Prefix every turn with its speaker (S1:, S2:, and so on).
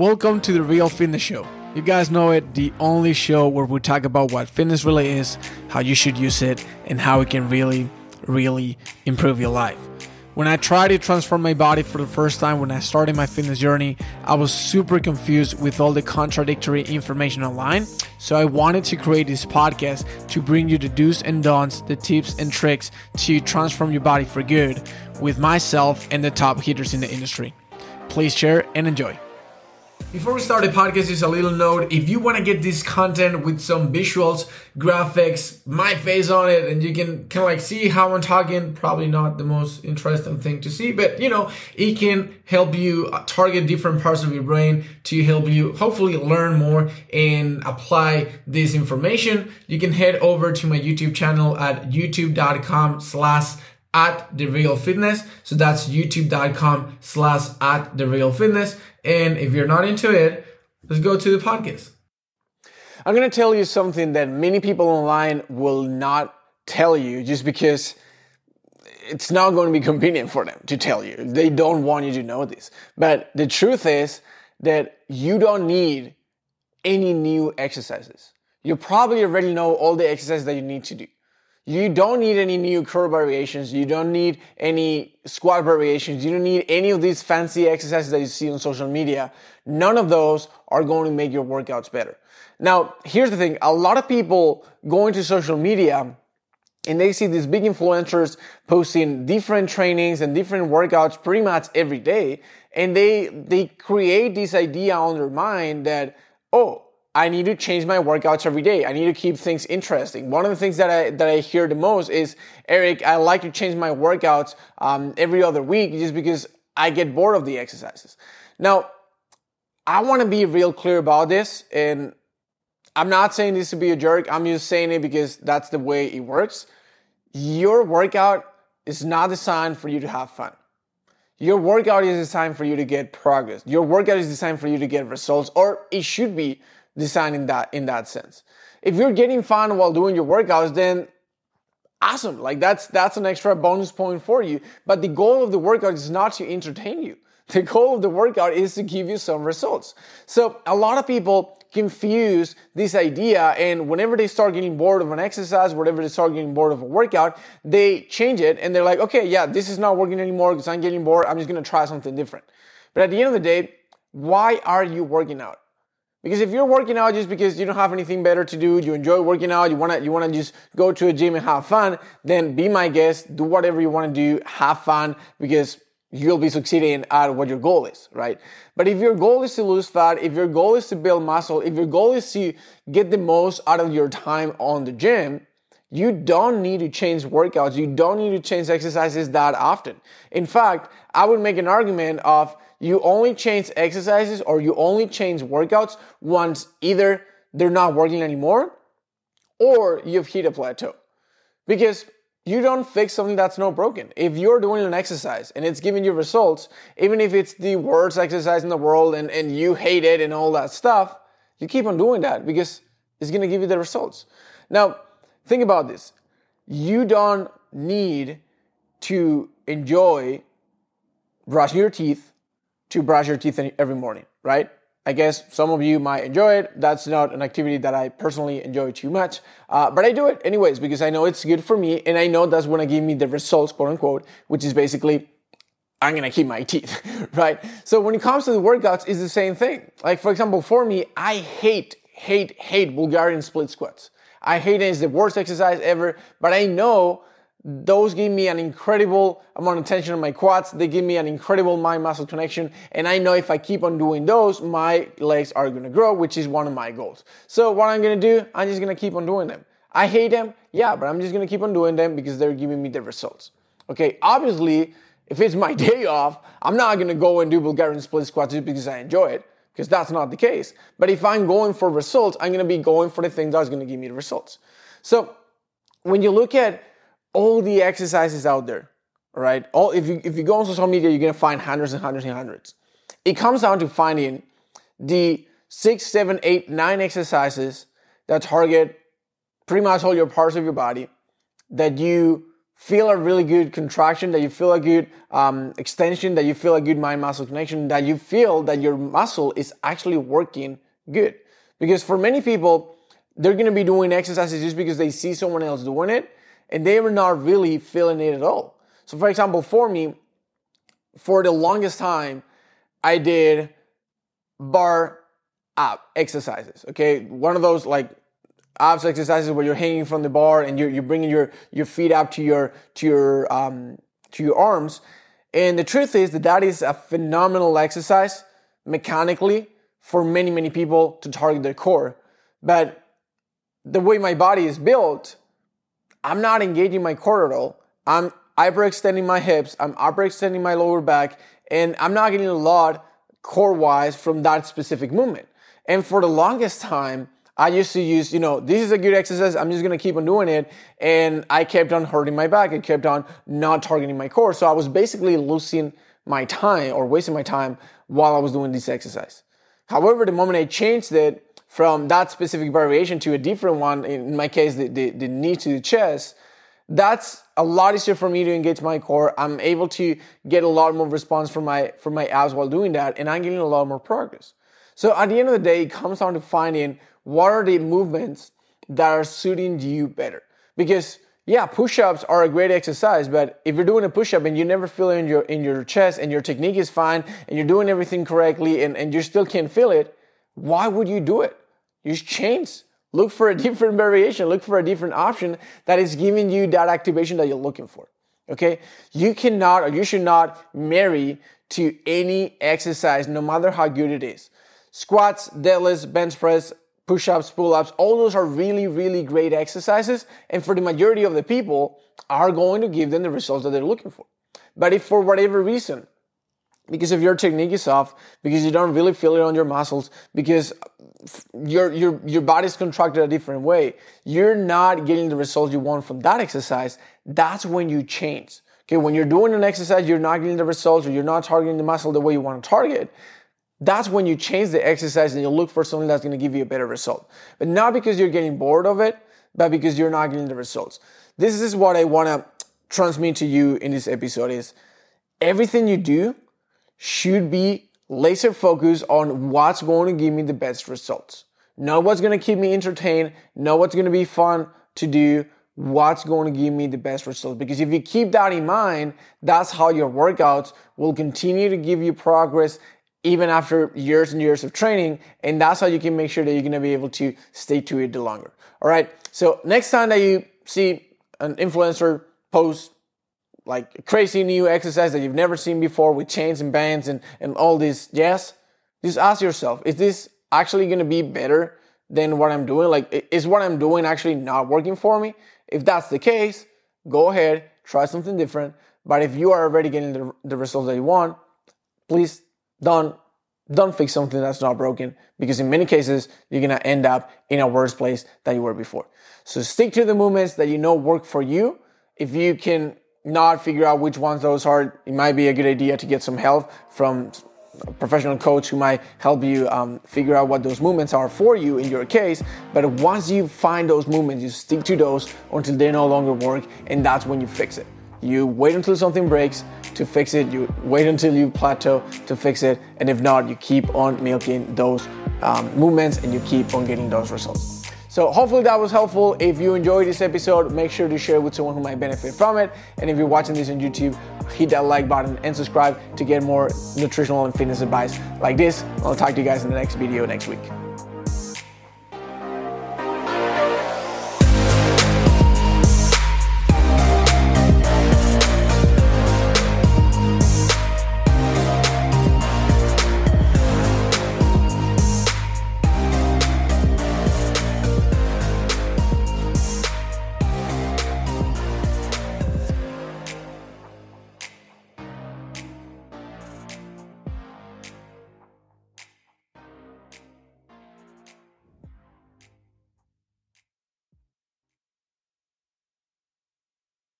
S1: Welcome to the Real Fitness Show. You guys know it, the only show where we talk about what fitness really is, how you should use it, and how it can really, really improve your life. When I tried to transform my body for the first time when I started my fitness journey, I was super confused with all the contradictory information online. So I wanted to create this podcast to bring you the do's and don'ts, the tips and tricks to transform your body for good with myself and the top hitters in the industry. Please share and enjoy. Before we start the podcast, just a little note. If you want to get this content with some visuals, graphics, my face on it, and you can kind of like see how I'm talking, probably not the most interesting thing to see, but you know, it can help you uh, target different parts of your brain to help you hopefully learn more and apply this information. You can head over to my YouTube channel at youtube.com slash at the real fitness. So that's youtube.com slash at the real fitness. And if you're not into it, let's go to the podcast. I'm going to tell you something that many people online will not tell you just because it's not going to be convenient for them to tell you. They don't want you to know this. But the truth is that you don't need any new exercises. You probably already know all the exercises that you need to do. You don't need any new curl variations. You don't need any squat variations. You don't need any of these fancy exercises that you see on social media. None of those are going to make your workouts better. Now, here's the thing. A lot of people go into social media and they see these big influencers posting different trainings and different workouts pretty much every day. And they, they create this idea on their mind that, oh, I need to change my workouts every day. I need to keep things interesting. One of the things that I that I hear the most is, Eric, I like to change my workouts um, every other week just because I get bored of the exercises. Now, I want to be real clear about this, and I'm not saying this to be a jerk. I'm just saying it because that's the way it works. Your workout is not designed for you to have fun. Your workout is designed for you to get progress. Your workout is designed for you to get results, or it should be design in that in that sense. If you're getting fun while doing your workouts, then awesome. Like that's that's an extra bonus point for you. But the goal of the workout is not to entertain you. The goal of the workout is to give you some results. So a lot of people confuse this idea and whenever they start getting bored of an exercise, whenever they start getting bored of a workout, they change it and they're like, okay, yeah, this is not working anymore because I'm getting bored. I'm just to try something different. But at the end of the day, why are you working out? Because if you're working out just because you don't have anything better to do, you enjoy working out, you wanna you wanna just go to a gym and have fun, then be my guest, do whatever you wanna do, have fun, because you'll be succeeding at what your goal is, right? But if your goal is to lose fat, if your goal is to build muscle, if your goal is to get the most out of your time on the gym, you don't need to change workouts. You don't need to change exercises that often. In fact, I would make an argument of you only change exercises or you only change workouts once either they're not working anymore or you've hit a plateau. Because you don't fix something that's not broken. If you're doing an exercise and it's giving you results, even if it's the worst exercise in the world and, and you hate it and all that stuff, you keep on doing that because it's gonna give you the results. Now, think about this. You don't need to enjoy brushing your teeth to brush your teeth every morning, right? I guess some of you might enjoy it. That's not an activity that I personally enjoy too much, uh, but I do it anyways because I know it's good for me and I know that's to give me the results, quote unquote, which is basically I'm gonna keep my teeth, right? So when it comes to the workouts, it's the same thing. Like for example, for me, I hate, hate, hate Bulgarian split squats. I hate it. It's the worst exercise ever, but I know those give me an incredible amount of tension on my quads. They give me an incredible mind muscle connection. And I know if I keep on doing those, my legs are going to grow, which is one of my goals. So what I'm going to do, I'm just going to keep on doing them. I hate them. Yeah, but I'm just going to keep on doing them because they're giving me the results. Okay. Obviously, if it's my day off, I'm not going to go and do Bulgarian split squats just because I enjoy it because that's not the case. But if I'm going for results, I'm going to be going for the thing that's going to give me the results. So when you look at all the exercises out there, right? All if you if you go on social media, you're gonna find hundreds and hundreds and hundreds. It comes down to finding the six, seven, eight, nine exercises that target pretty much all your parts of your body that you feel a really good contraction, that you feel a good um, extension, that you feel a good mind muscle connection, that you feel that your muscle is actually working good. Because for many people, they're gonna be doing exercises just because they see someone else doing it and they were not really feeling it at all. So, for example, for me, for the longest time, I did bar ab exercises. Okay, one of those like abs exercises where you're hanging from the bar and you're, you're bringing your, your feet up to your, to your, um, to your arms. And the truth is that that is a phenomenal exercise mechanically for many, many people to target their core. But the way my body is built, I'm not engaging my core at all. I'm hyperextending my hips, I'm hyperextending my lower back, and I'm not getting a lot core wise from that specific movement. And for the longest time, I used to use, you know, this is a good exercise. I'm just going to keep on doing it. And I kept on hurting my back. I kept on not targeting my core. So I was basically losing my time or wasting my time while I was doing this exercise. However, the moment I changed it from that specific variation to a different one, in my case, the, the, the knee to the chest, that's a lot easier for me to engage my core. I'm able to get a lot more response from my from my abs while doing that, and I'm getting a lot more progress. So at the end of the day, it comes down to finding what are the movements that are suiting you better. Because yeah, push-ups are a great exercise, but if you're doing a push-up and you never feel it in your in your chest and your technique is fine and you're doing everything correctly and, and you still can't feel it, why would you do it? Use chains. Look for a different variation, look for a different option that is giving you that activation that you're looking for. Okay? You cannot or you should not marry to any exercise, no matter how good it is. Squats, deadlifts, bench press, push ups, pull ups, all those are really, really great exercises. And for the majority of the people, are going to give them the results that they're looking for. But if for whatever reason, because if your technique is off, because you don't really feel it on your muscles, because your your your body's contracted a different way, you're not getting the results you want from that exercise. That's when you change. Okay, when you're doing an exercise, you're not getting the results, or you're not targeting the muscle the way you want to target that's when you change the exercise and you look for something that's going to give you a better result. But not because you're getting bored of it, but because you're not getting the results. This is what I want to transmit to you in this episode is everything you do should be laser focused on what's going to give me the best results. Not what's going to keep me entertained, not what's going to be fun to do, what's going to give me the best results. Because if you keep that in mind, that's how your workouts will continue to give you progress even after years and years of training. And that's how you can make sure that you're going to be able to stay to it the longer. All right. So next time that you see an influencer post like crazy new exercise that you've never seen before with chains and bands and, and all this, yes, just ask yourself, is this actually going to be better than what I'm doing? Like, is what I'm doing actually not working for me? If that's the case, go ahead, try something different. But if you are already getting the, the results that you want, please don't don't fix something that's not broken because in many cases you're gonna end up in a worse place than you were before. So stick to the movements that you know work for you. If you can not figure out which ones those are, it might be a good idea to get some help from a professional coach who might help you um, figure out what those movements are for you in your case. But once you find those movements, you stick to those until they no longer work, and that's when you fix it. You wait until something breaks to fix it. You wait until you plateau to fix it. And if not, you keep on milking those um, movements and you keep on getting those results. So hopefully that was helpful. If you enjoyed this episode, make sure to share it with someone who might benefit from it. And if you're watching this on YouTube, hit that like button and subscribe to get more nutritional and fitness advice like this. I'll talk to you guys in the next video next week.